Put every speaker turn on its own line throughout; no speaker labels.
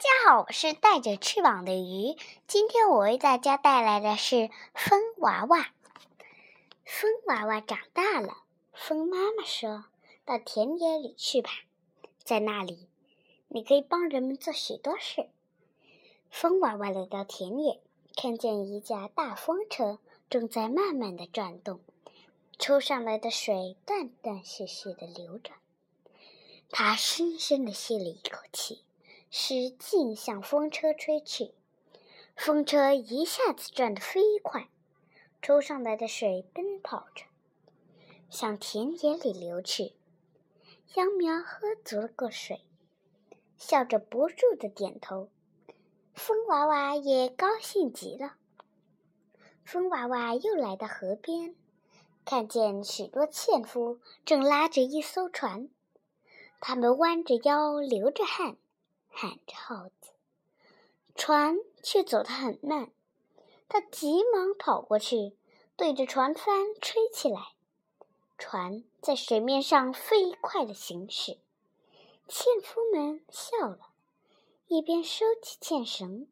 大家好，我是带着翅膀的鱼。今天我为大家带来的是风娃娃。风娃娃长大了，风妈妈说：“到田野里去吧，在那里，你可以帮人们做许多事。”风娃娃来到田野，看见一架大风车正在慢慢的转动，抽上来的水断断续续的流着。他深深的吸了一口气。使劲向风车吹去，风车一下子转得飞快，抽上来的水奔跑着，向田野里流去。秧苗喝足了个水，笑着不住的点头。风娃娃也高兴极了。风娃娃又来到河边，看见许多纤夫正拉着一艘船，他们弯着腰，流着汗。喊着号子，船却走得很慢。他急忙跑过去，对着船帆吹起来。船在水面上飞快地行驶。纤夫们笑了，一边收起纤绳，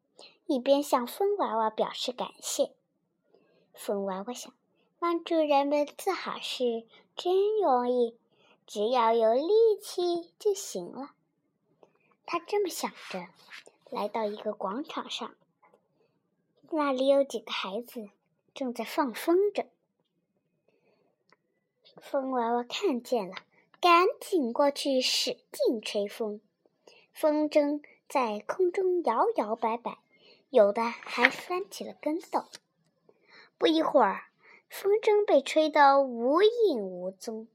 一边向风娃娃表示感谢。风娃娃想，帮助人们做好事真容易，只要有力气就行了。他这么想着，来到一个广场上，那里有几个孩子正在放风筝。风娃娃看见了，赶紧过去使劲吹风，风筝在空中摇摇摆摆，有的还翻起了跟斗。不一会儿，风筝被吹得无影无踪，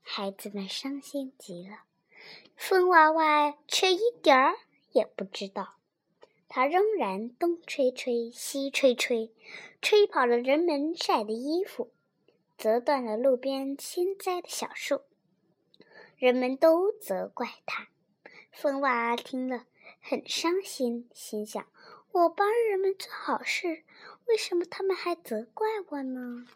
孩子们伤心极了。风娃娃却一点儿也不知道，它仍然东吹吹，西吹吹，吹跑了人们晒的衣服，折断了路边新栽的小树。人们都责怪它。风娃娃听了很伤心，心想：我帮人们做好事，为什么他们还责怪我呢？